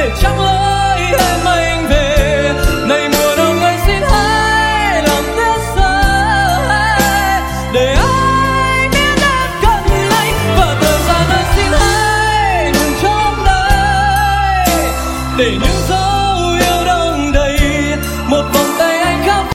em anh về. Này mùa đông anh xin hãy làm tuyết rơi để anh biết em cần anh, và thời gian anh xin hãy ngừng trong đây để những giây